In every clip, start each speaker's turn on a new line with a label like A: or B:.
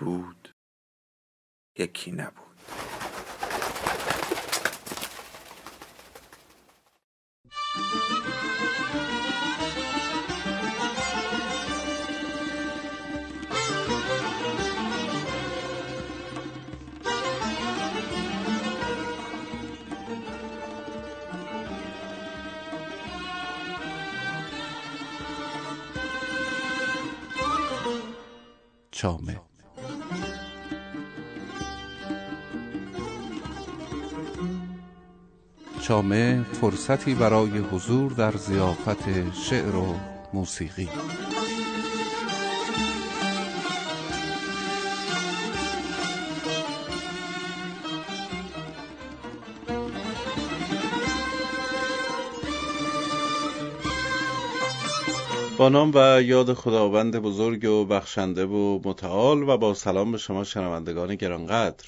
A: بود یکی نبود.
B: چامه. چامه فرصتی برای حضور در زیافت شعر و موسیقی. با نام و یاد خداوند بزرگ و بخشنده و متعال و با سلام به شما شنوندگان گرانقدر.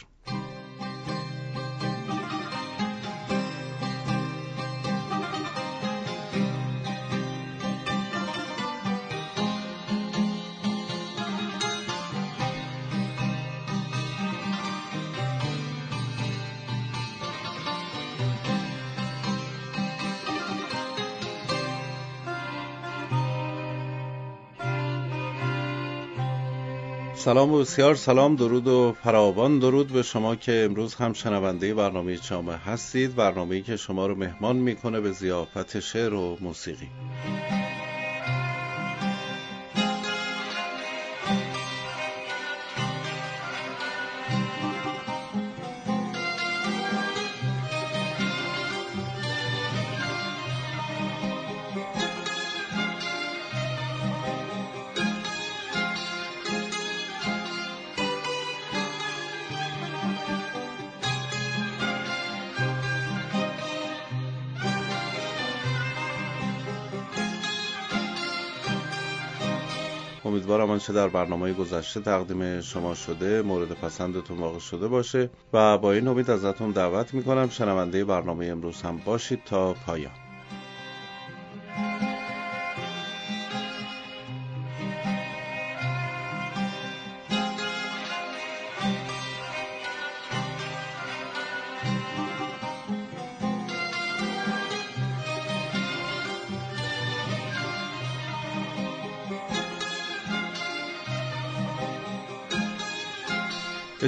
B: سلام و بسیار سلام درود و فراوان درود به شما که امروز هم شنونده برنامه چامه هستید برنامه‌ای که شما رو مهمان می‌کنه به زیافت شعر و موسیقی. آنچه در برنامه گذشته تقدیم شما شده مورد پسندتون واقع شده باشه و با این امید ازتون دعوت می‌کنم شنونده برنامه امروز هم باشید تا پایان.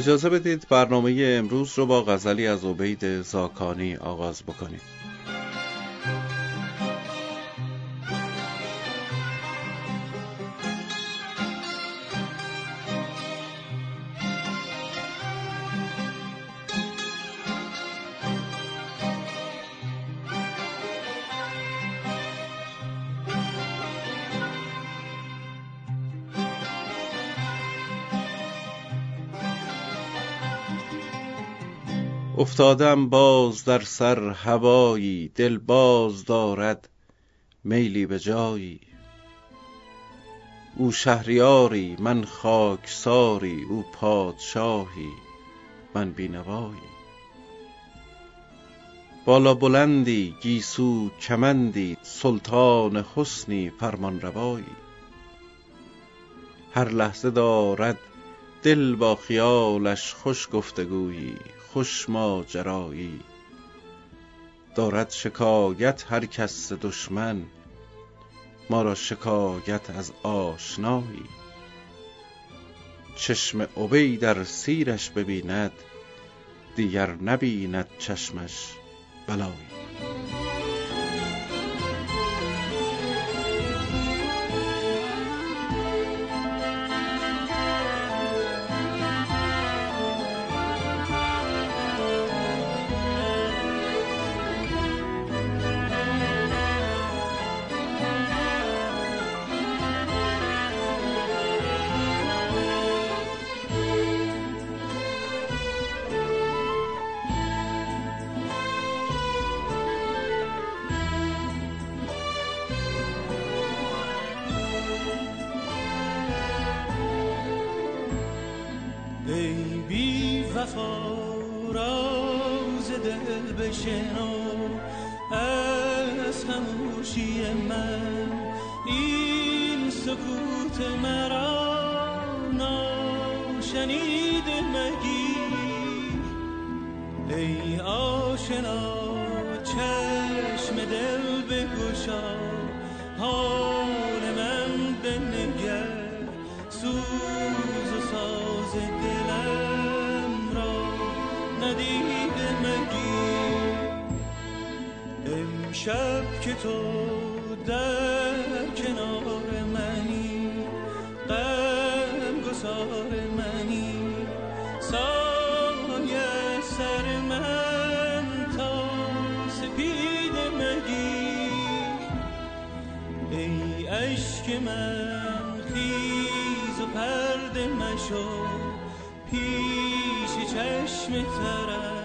B: اجازه بدید برنامه امروز رو با غزلی از عبید زاکانی آغاز بکنیم. افتادم باز در سر هوایی دل باز دارد میلی به جایی. او شهریاری من خاکساری او پادشاهی من بینوایی. بالا بلندی گیسو کمندی سلطان حسنی فرمانروایی هر لحظه دارد دل با خیالش خوش گفتگویی. خوش ماجرایی. دارد شکایت هر کس دشمن ما را شکایت از آشنایی. چشم عبید در سیرش ببیند دیگر نبیند چشمش بلایی.
C: وفا دل بشنو از خموشی من. این سکوت مرا ناشنید مگی. ای آشنا چشم دل بگشا. امشب که تو در کنار منی غم گسار منی. سایه سر من تا سپید مگی. ای عشق من خیز و پرده مشو پیش چشم ترم.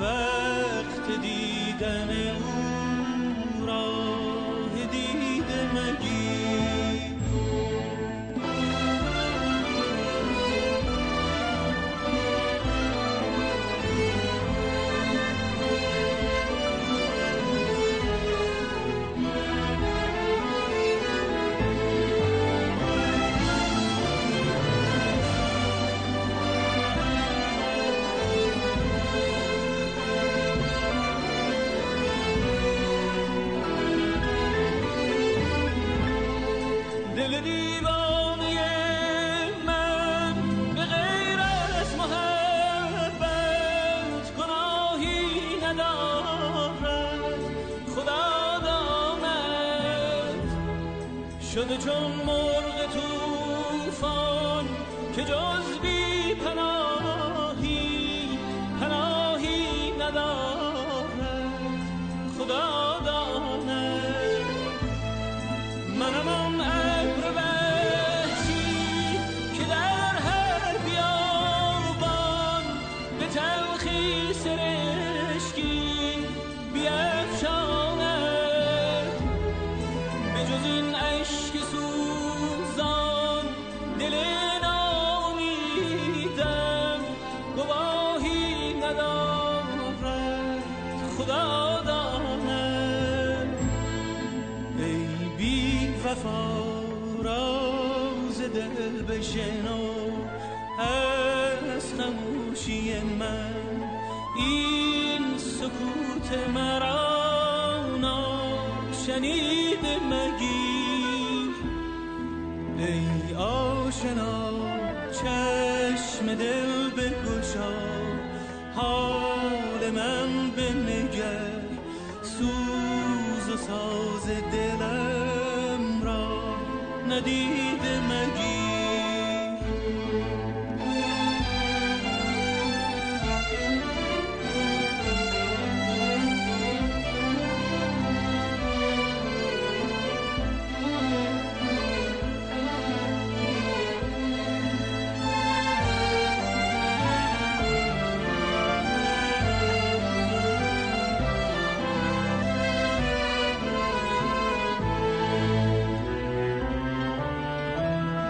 C: وقت دیدن او راه دیده مگی دل دیوانه من به غیر از محبت گناهی ندارد. خدا داند شده چون وفا راز دل بشنو. از خموشی من این سکوت مرا ناشنید مگیر. ای آشنا چشم دل بگشا. حال من بنگر سوز و ساز دلم ندید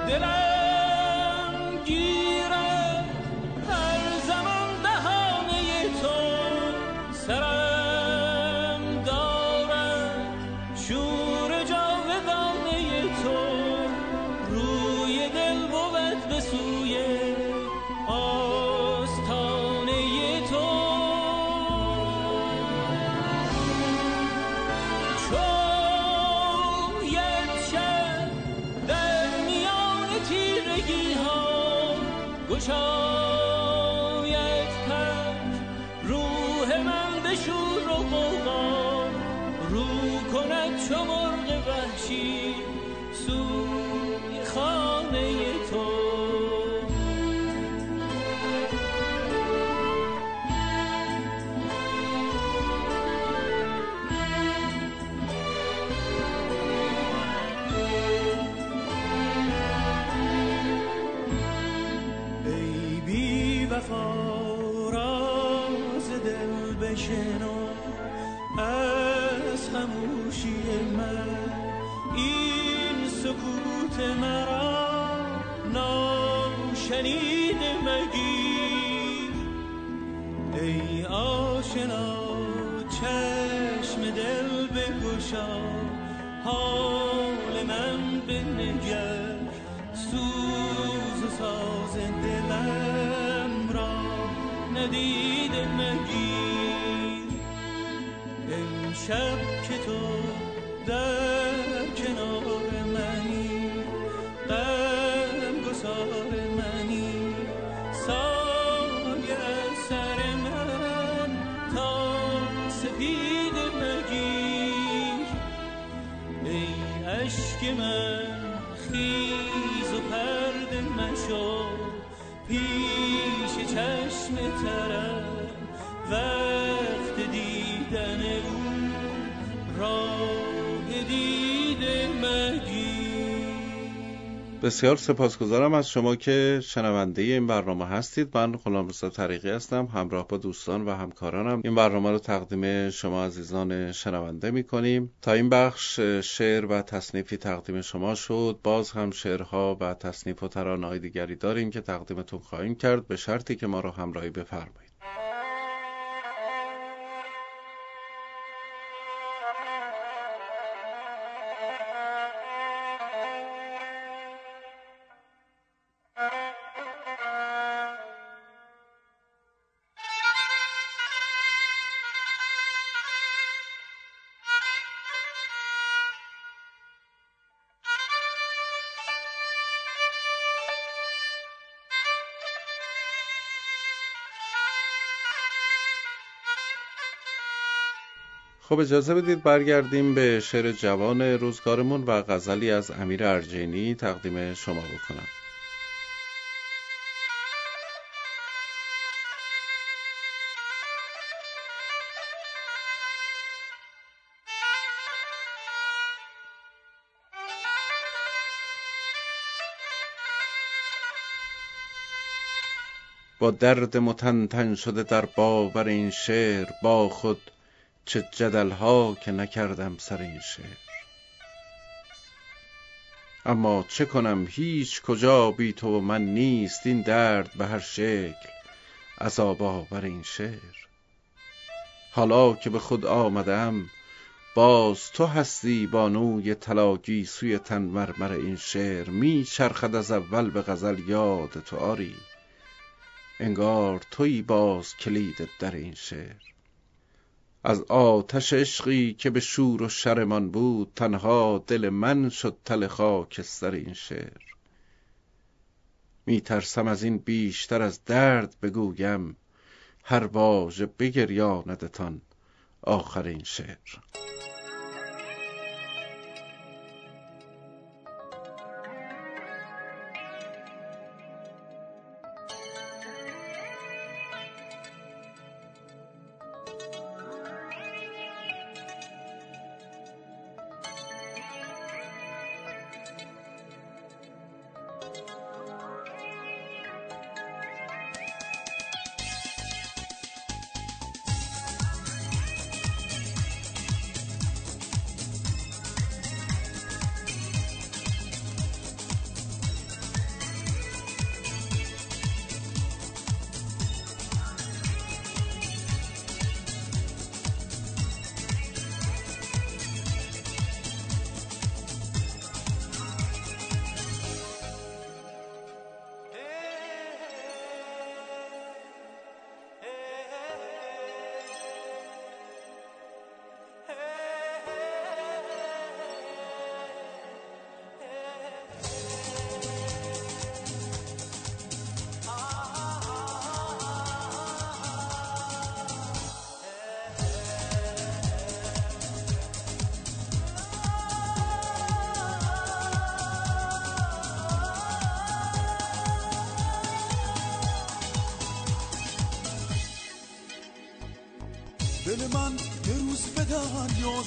C: مگیر دلم بشنو از خموشی من این سکوت مرا ناشنید مگیر. ای آشنا چشم دل بگشا حال من امشب که تو در کنار
B: بسیار سپاسگزارم از شما که شنونده این برنامه هستید. من غلام رضا طریقی هستم همراه با دوستان و همکارانم. این برنامه رو تقدیم شما عزیزان شنونده می کنیم تا این بخش شعر و تصنیفی تقدیم شما شد. باز هم شعرها و تصنیف و ترانه‌های دیگری داریم که تقدیمتون خواهیم کرد. به شرطی که ما رو همراهی بفرمایید. خب اجازه بدید برگردیم به شعر جوان روزگارمون و غزلی از امیر ارجینی تقدیم شما بکنم. با درد متنتن شده در باور این شعر با خود چه جدلها که نکردم سر این شعر. اما چه کنم هیچ کجا بی تو و من نیست این درد به هر شکل عذاب آور این شعر. حالا که به خود آمدم باز تو هستی بانوی طلا سوی تن مرمر این شعر. می چرخد از اول به غزل یاد تو آری. انگار تویی باز کلید در این شعر. از آتش عشقی که به شور و شرمان بود تنها دل من شد تل خاکستر این شعر. می ترسم از این بیشتر از درد بگویم هر واژه بگریاندتان آخر این شعر.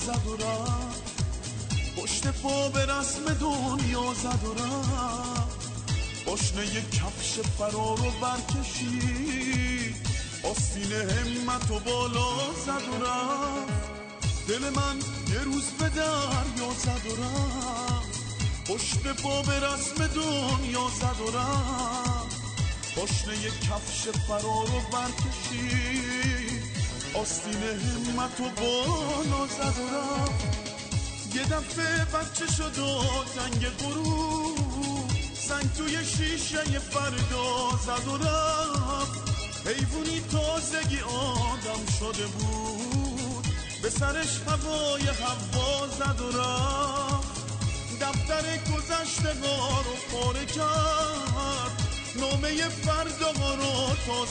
D: زد و رفت. پشت پا به رسم دنیا زد و رفت. یه کفش فرار و برکشید. آستین همت و بالا زد و رفت. دل من یه روز به دریا زد و رفت. پشت پا به رسم دنیا زد و رفت. پشنه کفش فرار و برکشید. آستین همت و بالا زد یه دفعه بچه شد و تنگ غروب. سنگ توی شیشه فردا زد و رفت تازگی آدم شده بود. به سرش هوای هوا زد دفتر گذشته رو پاره کرد. نامه فردا رو تا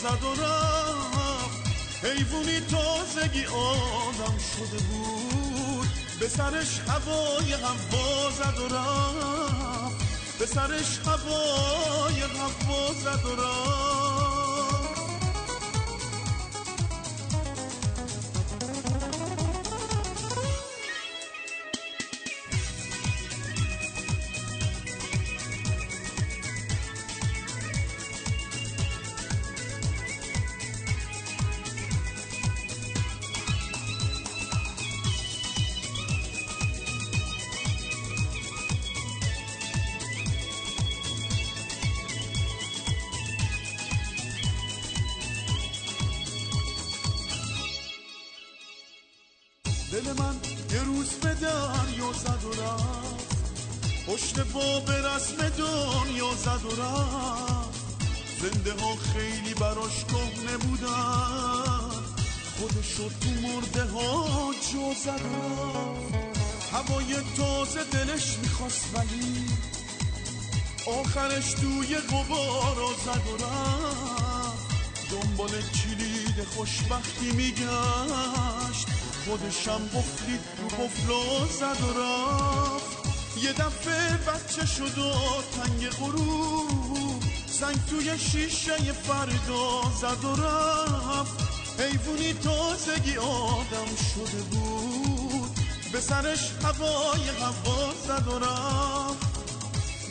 D: حیوونی تازگی آدم شده بود. به سرش هوای هوا زد و رفت. به سرش هوای هوا با به رسم دنیا زد و رفت. زنده ها خیلی براش کهنه بودن. خودشو تو مرده ها جا زد هوای تازه دلش می‌خواست ولی آخرش توی غبارا زد و رفت. دنبال کلید خوشبختی میگشت. خودشم بفلید رو بفلا زد و رفت. یه دفعه بچه شد و تنگ غروب. سنگ توی شیشه فردا زد و رفت. حیوونی تازگی آدم شده بود. به سرش هوای هوا زد و رفت.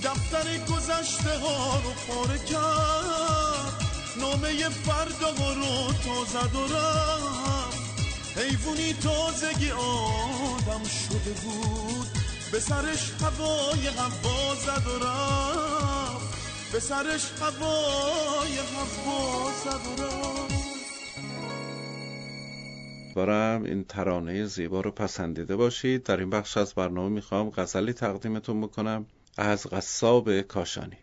D: دفتر گذشته ها رو پاره کرد. نامه فردا رو تا زد و رفت. حیوونی تازگی آدم شده بود. به سرش هوای هوا زد و رفت. به سرش هوای هوا زد و رفت.
B: امیدوارم این ترانه زیبا رو پسندیده باشید. در این بخش از برنامه می‌خوام غزلی تقدیمتون بکنم از قصاب کاشانی.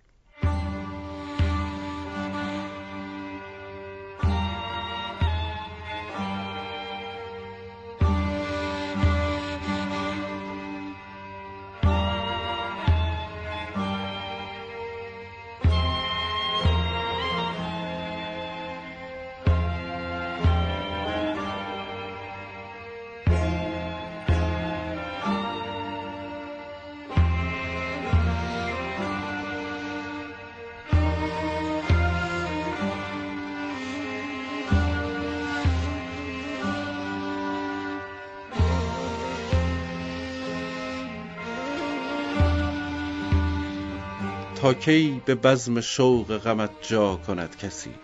B: تا کی به بزم شوق غمت جا کند کسی؟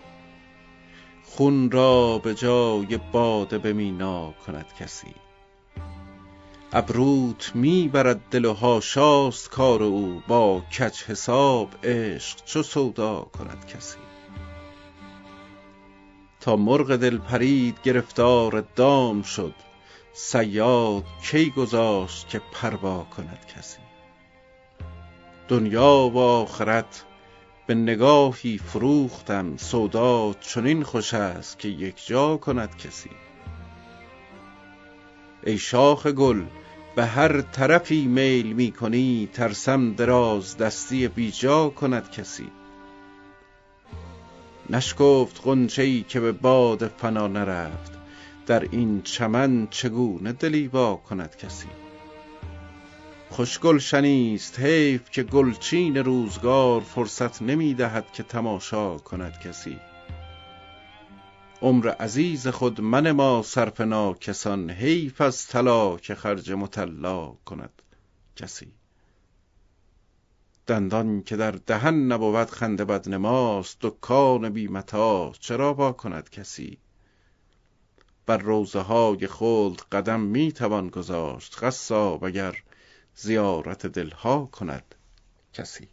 B: خون را به جای باده به مینا کند کسی؟ ابروت می برد دل و حاشاست کار او با کج حساب عشق چو سودا کند کسی؟ تا مرغ دل پرید گرفتار دام شد صیاد کی گذاشت که پروا کند کسی؟ دنیا و آخرت. به نگاهی فروختم سودا چنین خوش است که یک جا کند کسی. ای شاخ گل به هر طرفی میل می کنی ترسم دراز دستی بیجا کند کسی. نشکفت غنچه ای که به باد فنا نرفت در این چمن چگونه دلی وا کند کسی؟ خوش گلشنی است حیف که گلچین روزگار فرصت نمی دهد که تماشا کند کسی. عمر عزیز خود منما صرف ناکسان حیف از طلا که خرج مطلا کند کسی. دندان که در دهن نبود خنده بدنماست دکان بی متاع چرا وا کند کسی؟ بر روضه های خلد قدم می توان گذاشت قصاب اگر زیارت دلها کند. کسی.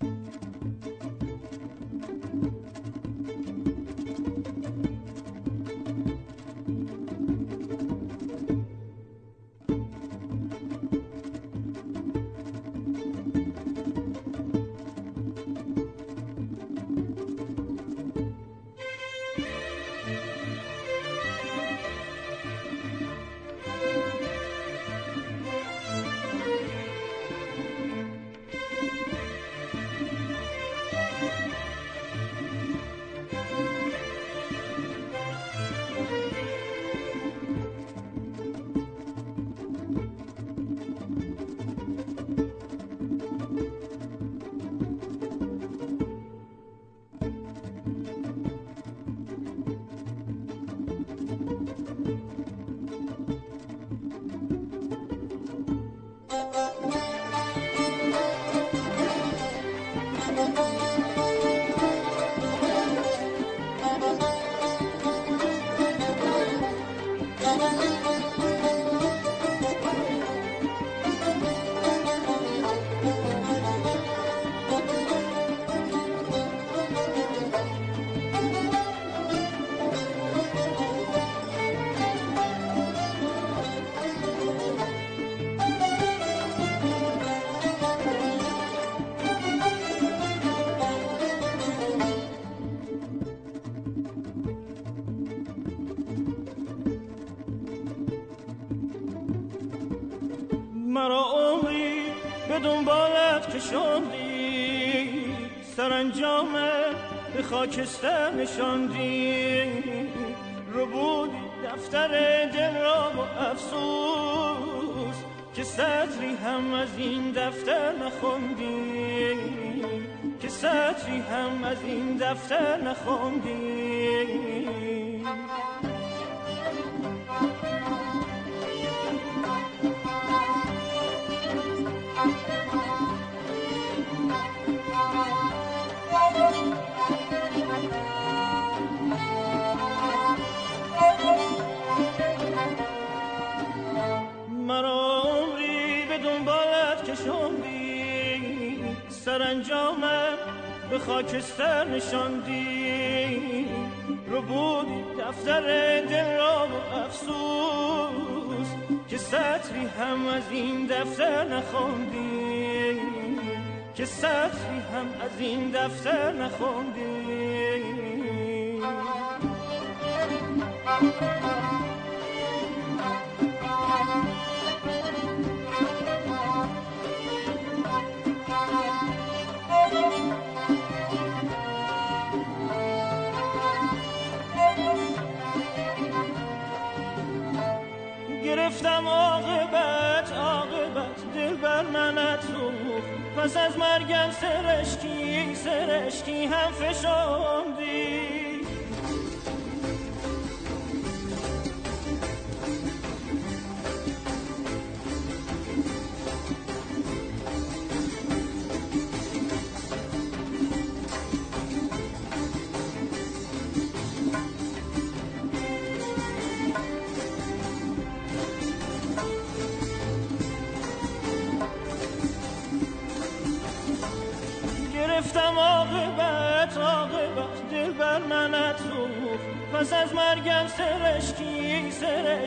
E: به خاکستر نشاندی رو بودی دفتر دل را با افسوس که سطری هم از این دفتر نخوندی که سطری هم از این دفتر نخوندی سرانجامم به خاکستر نشاندی. رو بودی دفتر دل را افسوس که سطری هم از این دفتر نخوندی که سطری هم از این دفتر نخوندی مرگم سرشکی سرشکی هم فشاندی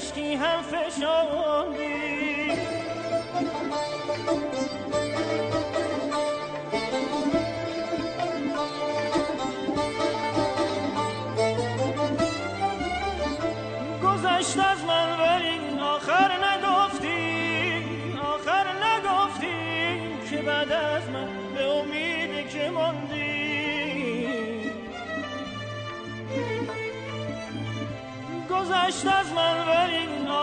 E: سرشکی هم فشاندی گذشت از من ولی آخر نگفتی آخر نگفتی که بعد از من به امید که ماندی. گذشت از من ولی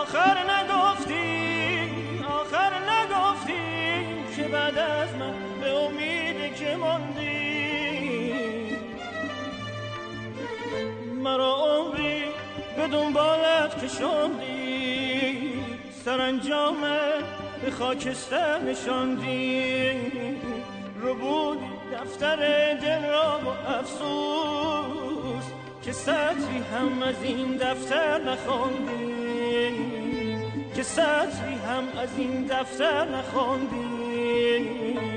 E: آخر نگفتی آخر نگفتی که بعد از من به امید که ماندی. مرا عمری به دنبالت کشاندی سرانجام به خاکستر نشاندی. رو بودی دفتر دل را با افسوس که سطری هم از این دفتر نخوندی که سطری هم از این دفتر نخوندی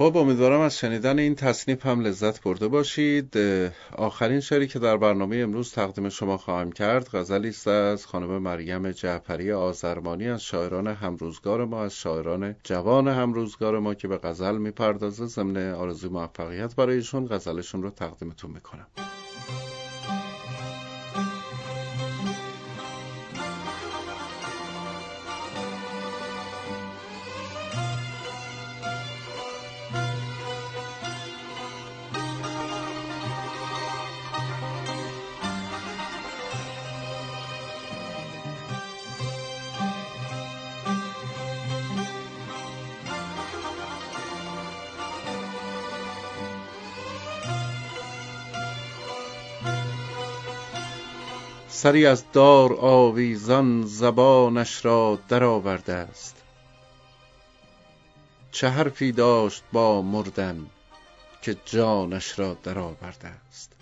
B: خب امیدوارم از شنیدن این تصنیف هم لذت برده باشید. آخرین شعری که در برنامه امروز تقدیم شما خواهم کرد غزلی است از خانم مریم جعفری آذرمانی از شاعران همروزگار ما از شاعران جوان همروزگار ما که به غزل می‌پردازه. ضمن آرزوی موفقیت برایشون غزلشون رو تقدیمتون می‌کنم. سری از دار آویزان زبانش را درآورده است. چه حرفی داشت با مردن که جانش را درآورده است؟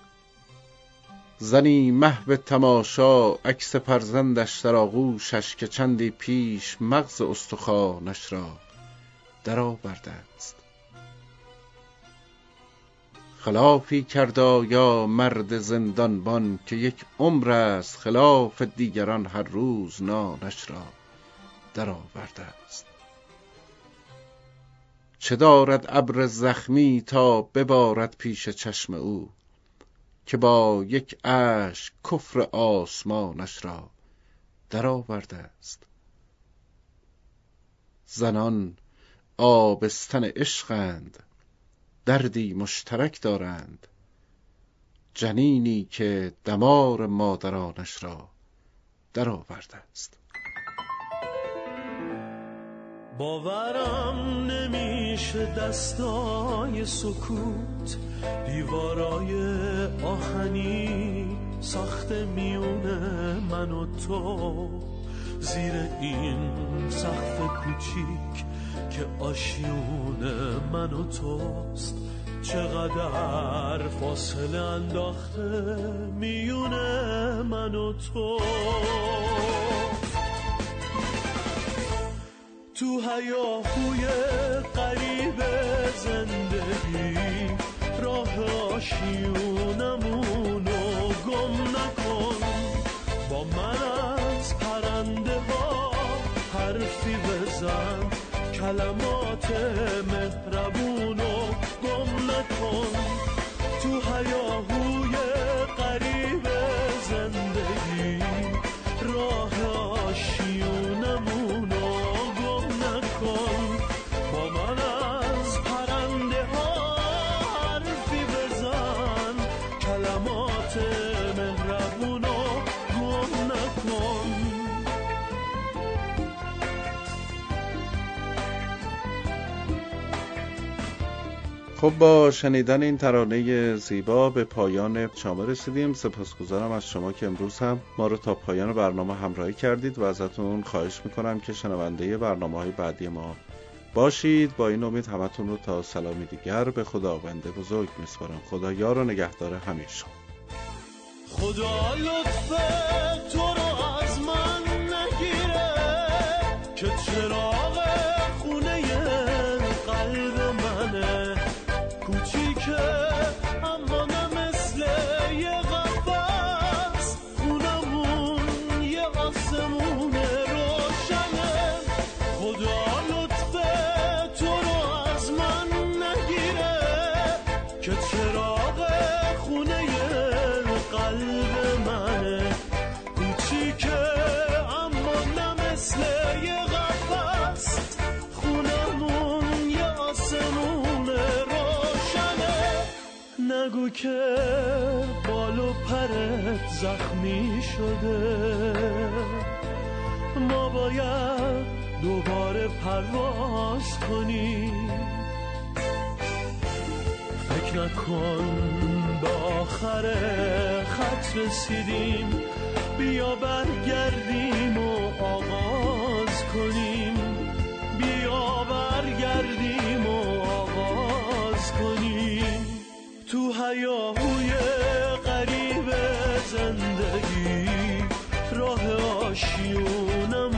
B: زنی محو تماشا عکس فرزندش در آغوشش که چندی پیش مغز استخوانش را درآورده است. خلافی کرد یا مرد زندانبان که یک عمر است خلاف دیگران هر روز نانش را درآورده است. چه دارد ابر زخمی تا ببارد پیش چشم او که با یک اشک کفر آسمانش را درآورده است. زنان آبستن عشقند دردی مشترک دارند. جنینی که دمار مادرانش را درآورده است.
C: باورم نمیشه دستای سکوت دیوارای آهنی ساخت میونه من و تو. زیر این سقف کوچیک که آشیون من و توست. چقدر فاصله انداخته میون من و تو. تو هیاهوی قریب زندگی راه آشیونمونو کلمات مهربونو گم نکن تو هیاهوی
B: خب با شنیدن این ترانه زیبا به پایان شما رسیدیم. سپاسگزارم از شما که امروز هم ما رو تا پایان برنامه همراهی کردید و ازتون خواهش می‌کنم که شنونده برنامه های بعدی ما باشید. با این امید همتون رو تا سلامی دیگر به خداوند بزرگ میسپارم. خدا یار و نگهدار همه شما.
C: خدا لطف تو رو نگو که بال و پرت زخمی شده. ما باید دوباره پرواز کنیم. فکر نکن به آخر خط رسیدیم. بیا برگردیم و آغاز کنیم. تو هیاهوی قریب زندگی راه آشیونمونو